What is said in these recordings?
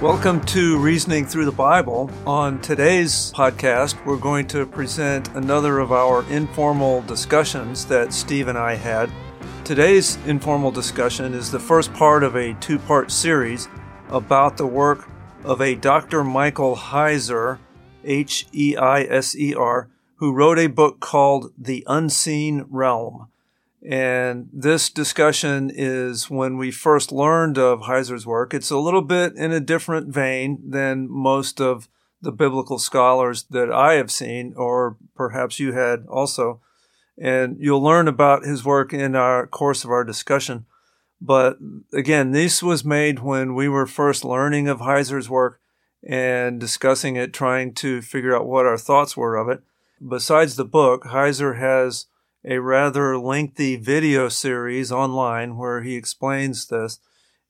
Welcome to Reasoning Through the Bible. On today's podcast, we're going to present another of our informal discussions that Steve and I had. Today's informal discussion is the first part of a two part series about the work of a Dr. Michael Heiser, H E I S E R, who wrote a book called The Unseen Realm. And this discussion is when we first learned of Heiser's work. It's a little bit in a different vein than most of the biblical scholars that I have seen, or perhaps you had also. And you'll learn about his work in our course of our discussion. But again, this was made when we were first learning of Heiser's work and discussing it, trying to figure out what our thoughts were of it. Besides the book, Heiser has a rather lengthy video series online where he explains this.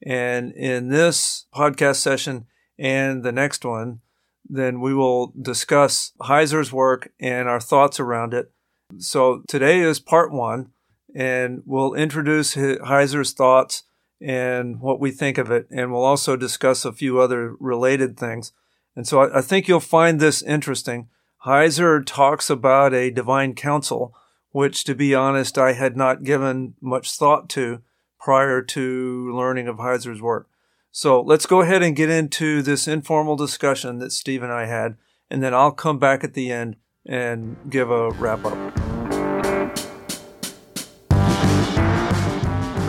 And in this podcast session and the next one, then we will discuss Heiser's work and our thoughts around it. So today is part one, and we'll introduce Heiser's thoughts and what we think of it, and we'll also discuss a few other related things. And so I, I think you'll find this interesting. Heiser talks about a divine council which, to be honest, I had not given much thought to prior to learning of Heiser's work. So let's go ahead and get into this informal discussion that Steve and I had, and then I'll come back at the end and give a wrap up.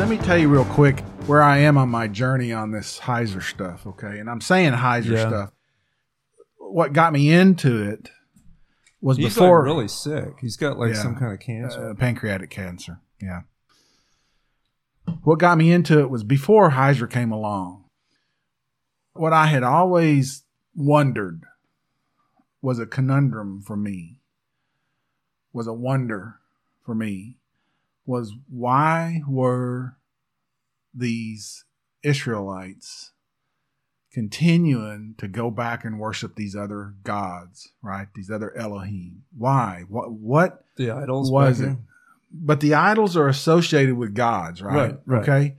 Let me tell you real quick where I am on my journey on this Heiser stuff, okay? And I'm saying Heiser yeah. stuff. What got me into it was He's before like really sick. He's got like yeah, some kind of cancer, uh, pancreatic cancer. Yeah. What got me into it was before Heiser came along. What I had always wondered was a conundrum for me. Was a wonder for me. Was why were these Israelites continuing to go back and worship these other gods, right? These other Elohim. Why? What? What? The idols was it? But the idols are associated with gods, right? Right. right. Okay.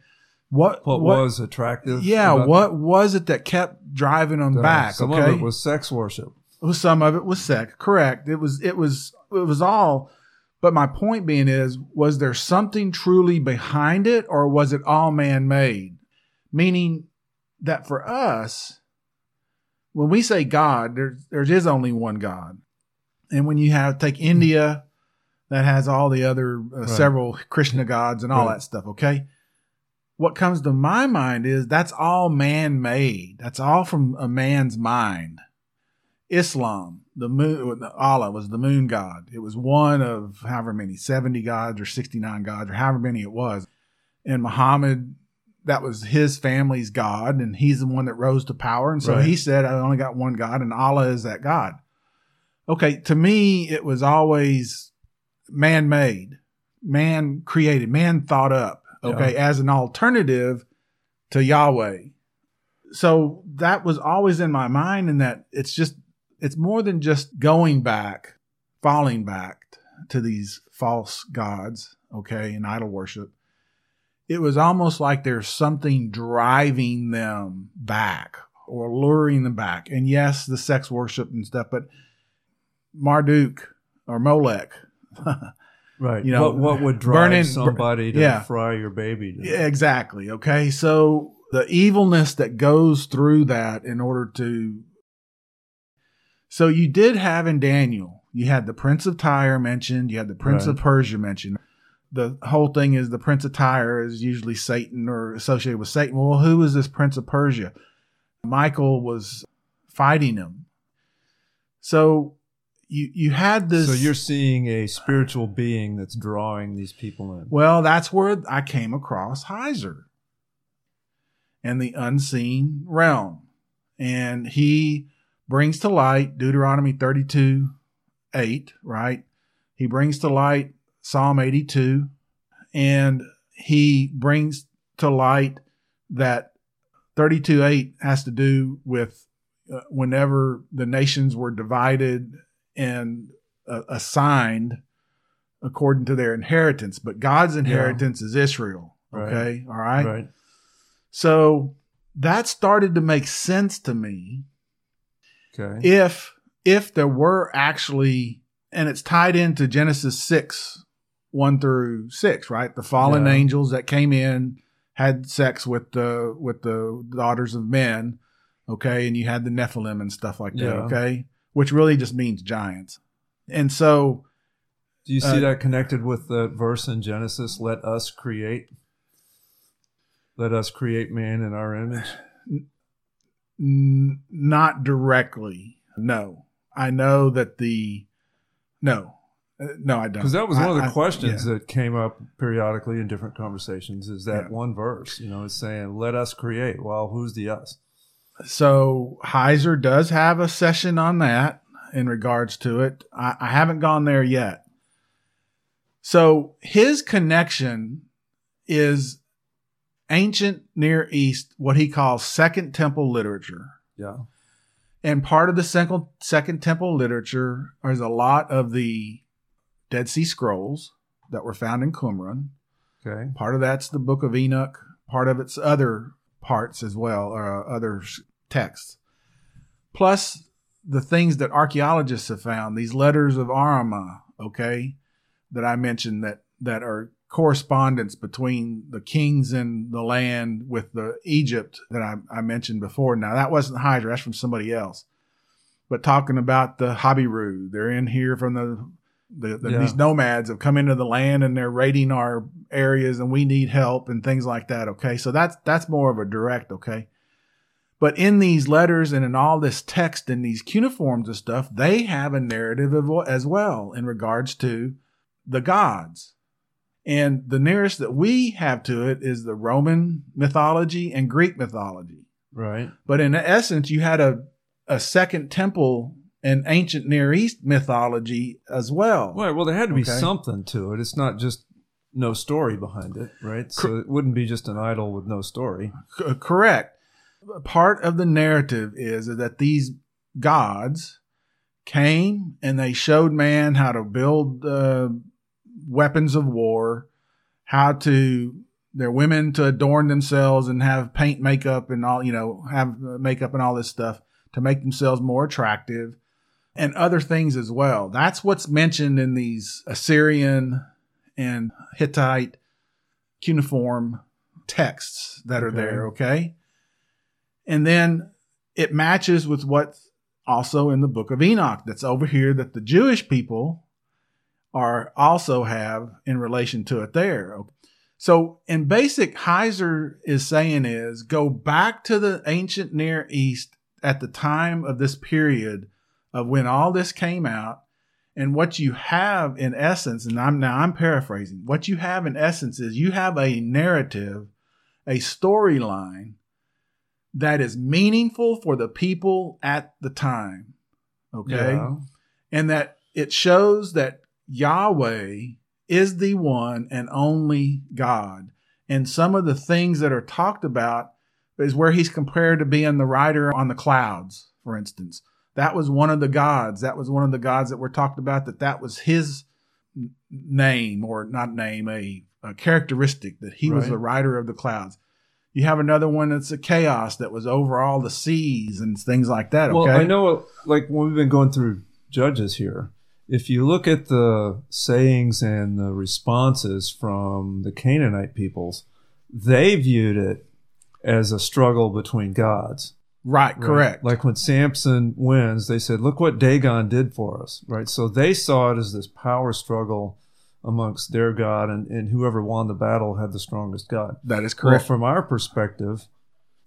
What, what, what was attractive? Yeah. What was it that kept driving them uh, back? Some okay? of it was sex worship. Some of it was sex. Correct. It was. It was. It was all. But my point being is, was there something truly behind it, or was it all man made? Meaning, that for us, when we say God, there, there is only one God. And when you have take India, that has all the other uh, right. several Krishna gods and all right. that stuff, okay? What comes to my mind is that's all man made. That's all from a man's mind. Islam, the moon, Allah was the moon god. It was one of however many, 70 gods or 69 gods or however many it was. And Muhammad that was his family's God, and he's the one that rose to power. And so right. he said, I only got one God, and Allah is that God. Okay, to me, it was always man made, man created, man thought up, okay, yeah. as an alternative to Yahweh. So that was always in my mind, and that it's just, it's more than just going back, falling back to these false gods, okay, and idol worship it was almost like there's something driving them back or luring them back. And yes, the sex worship and stuff, but Marduk or Molech. right. You know, what, what would drive burning, somebody to yeah. fry your baby? Yeah, exactly. Okay. So the evilness that goes through that in order to. So you did have in Daniel, you had the Prince of Tyre mentioned, you had the Prince right. of Persia mentioned the whole thing is the Prince of Tyre is usually Satan or associated with Satan. Well, who is this Prince of Persia? Michael was fighting him. So you you had this. So you're seeing a spiritual being that's drawing these people in. Well, that's where I came across Heiser and the unseen realm, and he brings to light Deuteronomy 32, eight. Right, he brings to light Psalm 82, and he brings to light that 32 8 has to do with uh, whenever the nations were divided and uh, assigned according to their inheritance. But God's inheritance is Israel. Right. Okay. All right. Right. So that started to make sense to me Okay. if if there were actually and it's tied into Genesis 6 1 through 6 right the fallen Yeah. angels that came in had sex with the with the daughters of men okay and you had the Nephilim and stuff like that Yeah. okay which really just means giants and so Do you see uh, that connected with the verse in Genesis? Let us create. Let us create man in our image. N- not directly no I know that the no Uh, no I don't Because that was one of the I- I- questions yeah. that came up periodically in different conversations. Is that Yeah. one verse? You know, it's saying, "Let us create." Well, who's the us? So Heiser does have a session on that in regards to it. I, I haven't gone there yet. So his connection is ancient Near East, what he calls Second Temple literature. Yeah. And part of the second, second Temple literature is a lot of the Dead Sea Scrolls that were found in Qumran. Okay. Part of that's the Book of Enoch. Part of it's other parts as well, or uh, other texts. Plus the things that archaeologists have found, these letters of Amarna, okay, that I mentioned that that are correspondence between the kings in the land with the Egypt that I, I mentioned before. Now that wasn't Hydra, that's from somebody else. But talking about the Habiru, they're in here from the the, the Yeah. these nomads have come into the land and they're raiding our areas and we need help and things like that. Okay. So that's that's more of a direct, okay. But in these letters and in all this text and these cuneiforms and stuff, they have a narrative of, as well in regards to the gods. And the nearest that we have to it is the Roman mythology and Greek mythology. Right. But in essence, you had a, a second temple and ancient Near East mythology as well. Right. Well, there had to be Okay. something to it. It's not just no story behind it, right? So it wouldn't be just an idol with no story. C- correct. Part of the narrative is that these gods came and they showed man how to build uh, weapons of war, how to their women to adorn themselves and have paint makeup and all, you know, have makeup and all this stuff to make themselves more attractive and other things as well. That's what's mentioned in these Assyrian and Hittite cuneiform texts that are Okay. there, okay? And then it matches with what's also in the book of Enoch that's over here that the Jewish people are also have in relation to it there. So in basic, Heiser is saying is go back to the ancient Near East at the time of this period of when all this came out. And what you have in essence, and I'm now I'm paraphrasing, what you have in essence is you have a narrative, a storyline that is meaningful for the people at the time. Okay Yeah. and that it shows that Yahweh is the one and only God. And some of the things that are talked about is where he's compared to being the rider on the clouds, for instance. That was one of the gods. That was one of the gods that were talked about, that that was his name, or not name, a, a characteristic, that he was the rider of the clouds. You have another one that's a chaos that was over all the seas and things like that. Okay. Well, I know, like when we've been going through Judges here, if you look at the sayings and the responses from the Canaanite peoples, they viewed it as a struggle between gods. Right, correct. Like when Samson wins, they said, "Look what Dagon did for us." Right. So they saw it as this power struggle amongst their god, and, and whoever won the battle had the strongest god. that is Well, correct. from our perspective,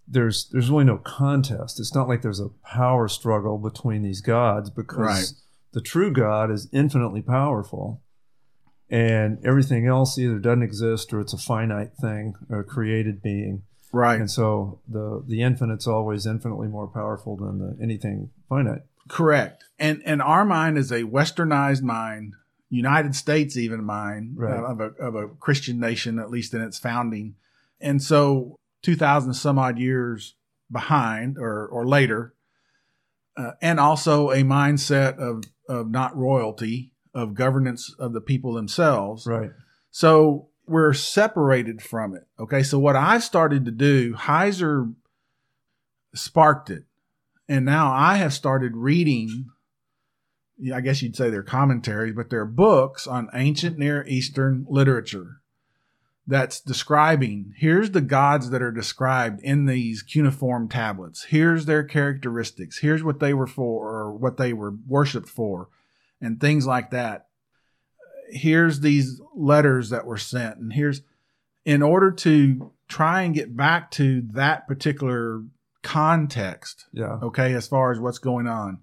there's there's really no contest. It's not like there's a power struggle between these gods because Right. The true God is infinitely powerful, and everything else either doesn't exist or it's a finite thing or a created being. right. And so the the infinite's always infinitely more powerful than the, anything finite. Correct. And and our mind is a westernized mind, United States even mind Right. uh, of a of a Christian nation, at least in its founding. And so two thousand some odd years behind or or later, uh, and also a mindset of of not royalty of governance of the people themselves. Right. So we're separated from it. Okay. So what I've started to do, Heiser sparked it. And now I have started reading, I guess you'd say they're commentaries, but they're books on ancient Near Eastern literature that's describing here's the gods that are described in these cuneiform tablets. Here's their characteristics. Here's what they were for or what they were worshiped for and things like that. Here's these letters that were sent and here's in order to try and get back to that particular context. Yeah. Okay, as far as what's going on.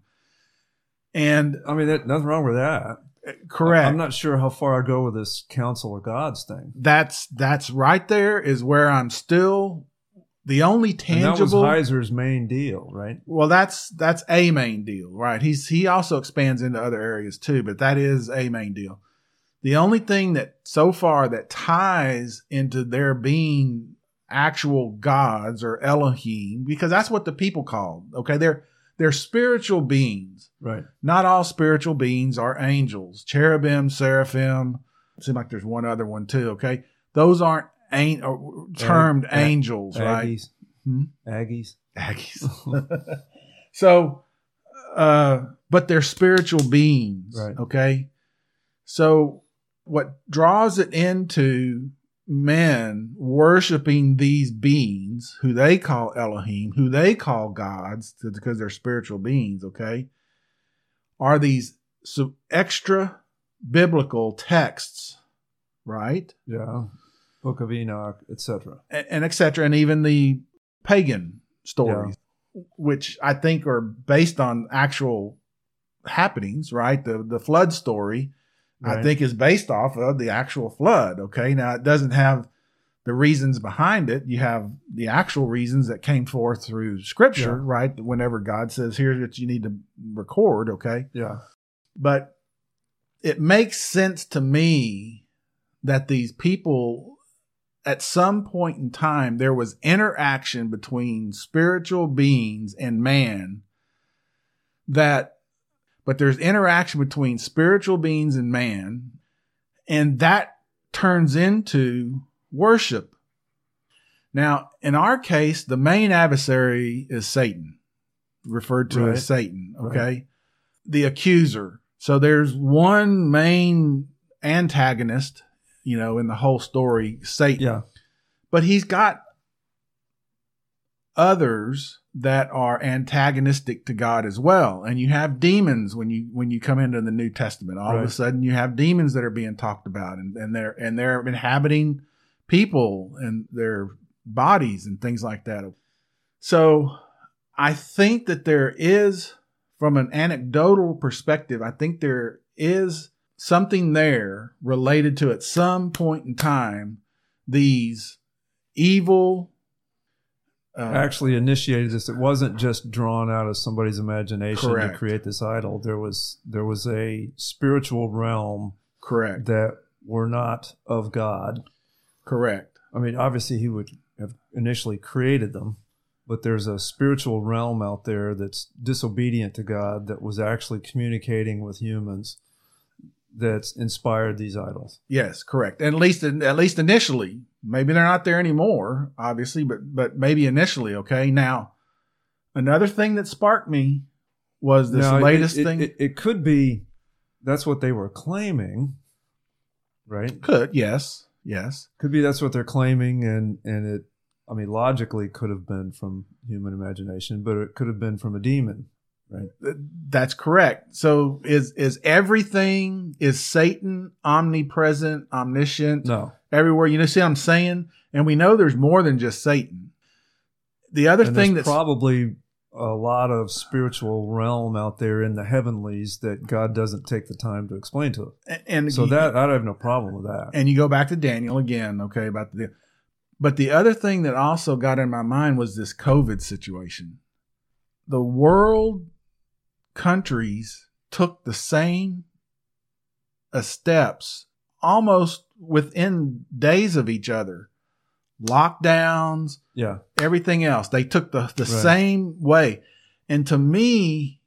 And I mean, that, nothing wrong with that. Correct. I'm not sure how far I go with this Council of Gods thing. that's that's right there is where I'm still the only And tangible that was Heiser's main deal, right? well that's that's a main deal right he's he also expands into other areas too but that is a main deal the only thing that so far that ties into there being actual gods or elohim because that's what the people called okay they're they're spiritual beings Right. not all spiritual beings are angels. Cherubim, seraphim. Seems like there's one other one too. Okay, those aren't ain't uh, termed Ag- angels, right? Aggies. Hmm? Aggies. Aggies. so, uh, but they're spiritual beings. Right. Okay. So, what draws it into men worshiping these beings who they call Elohim, who they call gods because they're spiritual beings, okay, are these so extra biblical texts, right? Yeah. Book of Enoch, etc. and, and et cetera, and even the pagan stories, which I think are based on actual happenings, right? The the flood story, I think, is based off of the actual flood. Okay, now it doesn't have the reasons behind it. You have the actual reasons that came forth through Scripture, Yeah. right? Whenever God says, "Here's what you need to record," okay, Yeah. but it makes sense to me that these people at some point in time there was interaction between spiritual beings and man that but there's interaction between spiritual beings and man and that turns into worship now in our case the main adversary is satan referred to Right. as satan Right. okay the accuser so there's one main antagonist you know in the whole story satan Yeah. but he's got others that are antagonistic to God as well. And you have demons when you when you come into the New Testament. All of a sudden you have demons that are being talked about and, and they're and they're inhabiting people and their bodies and things like that. So I think that there is from an anecdotal perspective, I think there is something there related to at some point in time these evil uh, Actually initiated this. It wasn't just drawn out of somebody's imagination Correct. to create this idol. There was there was a spiritual realm correct that were not of God. correct I mean, obviously he would have initially created them, but there's a spiritual realm out there that's disobedient to God that was actually communicating with humans that's inspired these idols. yes correct at least at least initially maybe they're not there anymore obviously but but maybe initially okay now another thing that sparked me was this Now, it- latest it, thing It, it could be that's what they were claiming, right? could yes yes Could be that's what they're claiming, and and it. I mean, logically, could have been from human imagination, but it could have been from a demon, right? That's correct. So is is everything is Satan omnipresent, omniscient, No, everywhere? You know, see what I'm saying? And we know there's more than just Satan. The other and thing there's that's probably a lot of spiritual realm out there in the heavenlies that God doesn't take the time to explain to us. and So you- that I have no problem with that. and you go back to Daniel again, okay, about the but the other thing that also got in my mind was this COVID situation. The world countries took the same uh, steps almost within days of each other. Lockdowns, yeah, everything else. They took the, the Right. same way. And to me,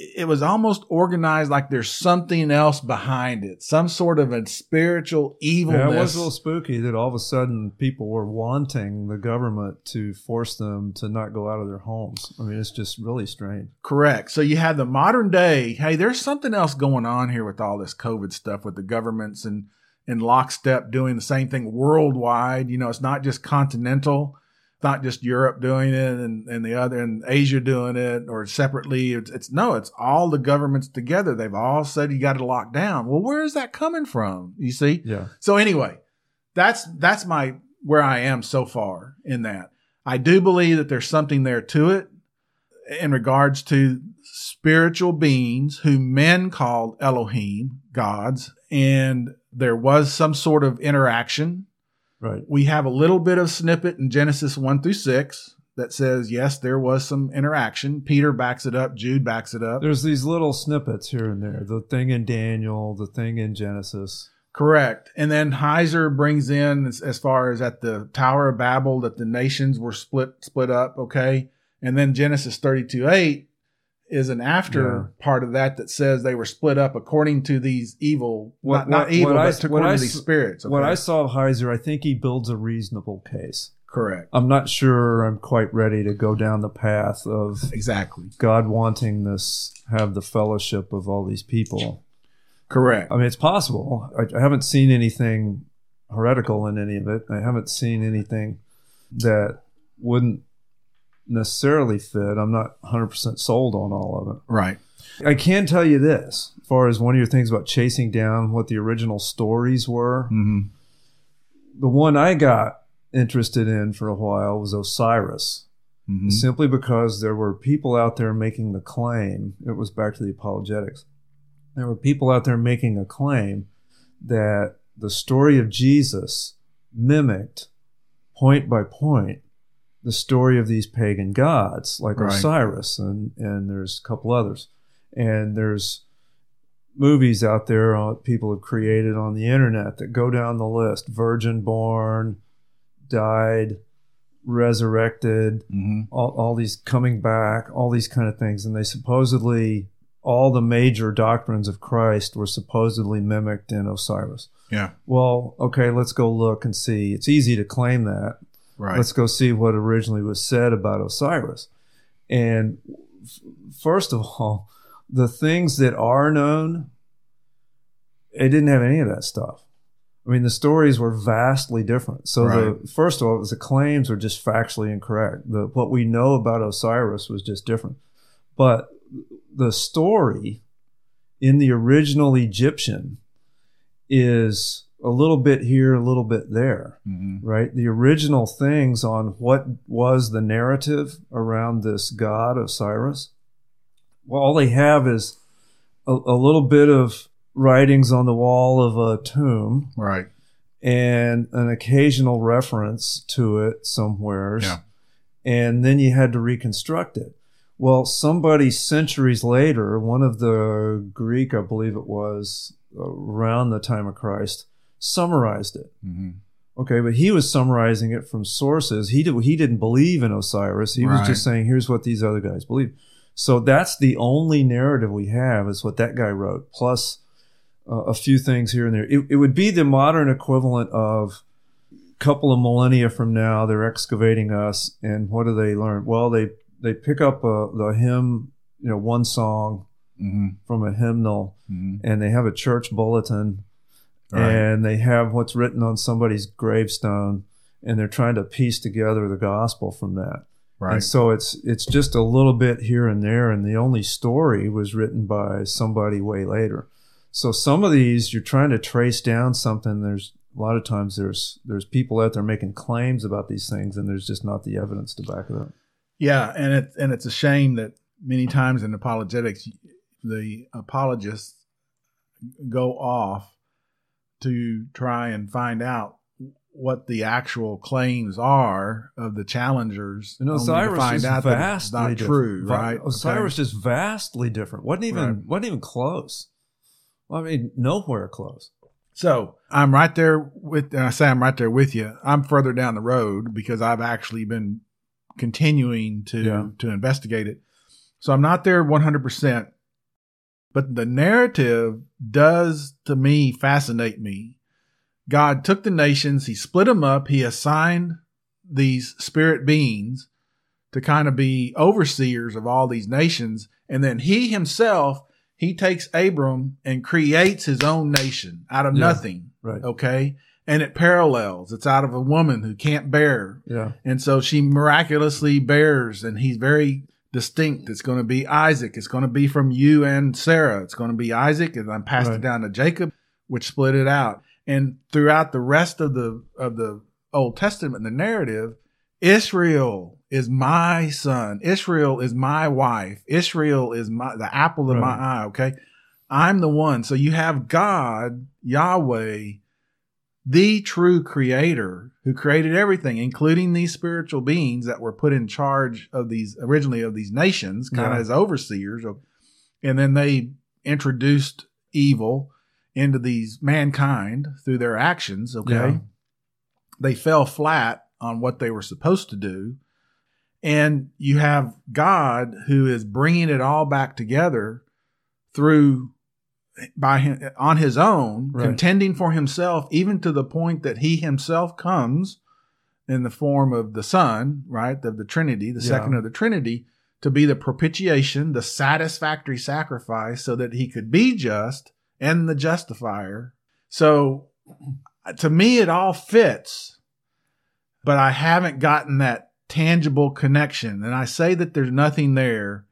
it was almost organized like there's something else behind it, some sort of a spiritual evilness. Yeah, it was a little spooky that all of a sudden people were wanting the government to force them to not go out of their homes. I mean, it's just really strange. Correct. So you have the modern day, hey, there's something else going on here with all this COVID stuff with the governments and in lockstep doing the same thing worldwide. You know, it's not just continental not just Europe doing it and, and the other and Asia doing it or separately. It's, it's no, it's all the governments together. They've all said you got to lock down. Well, where is that coming from? You see? Yeah. So anyway, that's that's my where I am so far in that. I do believe that there's something there to it in regards to spiritual beings who men called Elohim, gods, and there was some sort of interaction Right. We have a little bit of snippet in Genesis 1 through 6 that says, yes, there was some interaction. Peter backs it up, Jude backs it up. There's these little snippets here and there the thing in Daniel, the thing in Genesis. Correct. And then Heiser brings in as, as, far as at the Tower of Babel that the nations were split split up, okay? And then Genesis 32 8 is an after yeah. part of that that says they were split up according to these evil, what, not, evil, but I, according I, to these spirits. Okay? When I saw Heiser, I think he builds a reasonable case. Correct. I'm not sure I'm quite ready to go down the path of exactly God wanting this have the fellowship of all these people. Correct. I mean, it's possible. I, I haven't seen anything heretical in any of it. I haven't seen anything that wouldn't necessarily fit. I'm not 100% sold on all of it. Right. I can tell you this, as far as one of your things about chasing down what the original stories were. Mm-hmm. The one I got interested in for a while was Osiris, mm-hmm. simply because there were people out there making the claim. It was back to the apologetics. There were people out there making a claim that the story of Jesus mimicked point by point the story of these pagan gods like right. Osiris and and there's a couple others. And there's movies out there uh, people have created on the internet that go down the list. Virgin born died resurrected mm-hmm. all, all these coming back all these kind of things. And they supposedly all the major doctrines of christ were supposedly mimicked in osiris. Yeah. Well okay let's go look and see. It's easy to claim that Right. Let's go see what originally was said about Osiris. And first of all, the things that are known, it didn't have any of that stuff. I mean, the stories were vastly different. So right. the first of all, the claims were just factually incorrect. The what we know about Osiris was just different. But the story in the original Egyptian is a little bit here, a little bit there, mm-hmm. right? The original things on what was the narrative around this god Osiris. Well, all they have is a, a little bit of writings on the wall of a tomb, right, and an occasional reference to it somewheres, yeah. and then you had to reconstruct it. Well, somebody centuries later, one of the Greek, I believe it was, around the time of Christ, summarized it. Mm-hmm. Okay, but he was summarizing it from sources. He did, he didn't believe in Osiris. He right. was just saying, "Here's what these other guys believe." So that's the only narrative we have is what that guy wrote, plus uh, a few things here and there. It, it would be the modern equivalent of a couple of millennia from now. They're excavating us, and what do they learn? Well, they they pick up a, uh, the hymn, you know, one song mm-hmm. from a hymnal, mm-hmm. and they have a church bulletin Right. and they have what's written on somebody's gravestone and they're trying to piece together the gospel from that. Right. And so it's it's just a little bit here and there and the only story was written by somebody way later. So some of these you're trying to trace down something there's a lot of times there's there's people out there making claims about these things and there's just not the evidence to back it up. Yeah, and it and it's a shame that many times in apologetics the apologists go off to try and find out what the actual claims are of the challengers. And Osiris find is out vastly not different. true, right? Osiris okay. is vastly different. wasn't even right. wasn't even close. Well, I mean, nowhere close. So I'm right there with. And I say I'm right there with you. I'm further down the road because I've actually been continuing to yeah. to investigate it. So I'm not there 100, percent But the narrative does to me fascinate me. God took the nations, he split them up, he assigned these spirit beings to kind of be overseers of all these nations. And then he himself, he takes Abram and creates his own nation out of Yeah. nothing. Right. Okay. And it parallels. It's out of a woman who can't bear. Yeah. And so she miraculously bears, and he's very distinct. It's going to be Isaac. It's going to be from you and Sarah. It's going to be Isaac, and I passed Right. it down to Jacob, which split it out. And throughout the rest of the of the Old Testament, the narrative, Israel is my son. Israel is my wife. Israel is my the apple of my eye. Okay, I'm the one. So you have God, Yahweh, the true creator who created everything, including these spiritual beings that were put in charge of these originally of these nations, kind of Yeah. as overseers. Of, and then they introduced evil into these mankind through their actions. Okay. Yeah. They fell flat on what they were supposed to do. And you have God who is bringing it all back together through by him, on his own, Right. contending for himself, even to the point that he himself comes in the form of the Son, right, of the Trinity, the Yeah. second of the Trinity, to be the propitiation, the satisfactory sacrifice, so that he could be just and the justifier. So, to me, it all fits, but I haven't gotten that tangible connection. And I say that there's nothing there.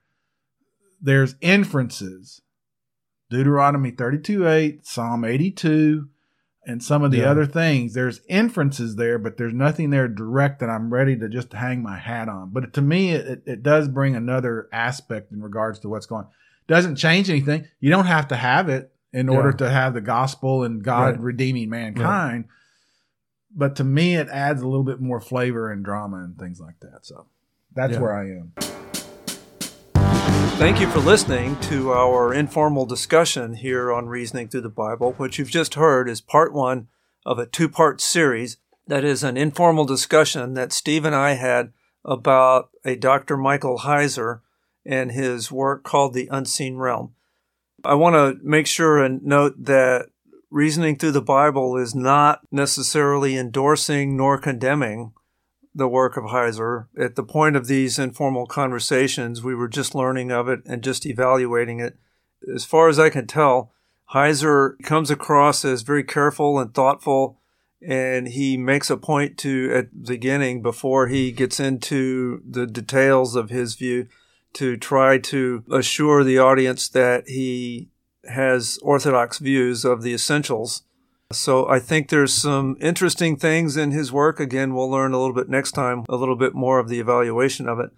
There's inferences. Deuteronomy 32 8, Psalm 82, and some of the Yeah. other things. There's inferences there, but there's nothing there direct that I'm ready to just hang my hat on. But to me, it, it does bring another aspect in regards to what's going Doesn't change anything. You don't have to have it in order Yeah. to have the gospel and God Right. redeeming mankind. But to me, it adds a little bit more flavor and drama and things like that. So that's Yeah. where I am. Thank you for listening to our informal discussion here on Reasoning Through the Bible. What you've just heard is part one of a two part series that is an informal discussion that Steve and I had about a Dr. Michael Heiser and his work called The Unseen Realm. I want to make sure and note that Reasoning Through the Bible is not necessarily endorsing nor condemning the work of Heiser. At the point of these informal conversations, we were just learning of it and just evaluating it. As far as I can tell, Heiser comes across as very careful and thoughtful, and he makes a point to, at the beginning, before he gets into the details of his view, to try to assure the audience that he has orthodox views of the essentials so I think there's some interesting things in his work. Again, we'll learn a little bit next time, a little bit more of the evaluation of it.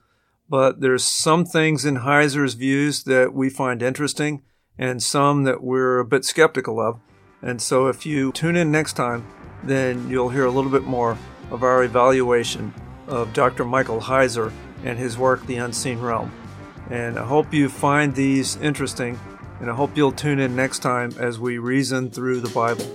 But there's some things in Heiser's views that we find interesting and some that we're a bit skeptical of. And so if you tune in next time, then you'll hear a little bit more of our evaluation of Dr. Michael Heiser and his work, The Unseen Realm. And I hope you find these interesting, and I hope you'll tune in next time as we reason through the Bible.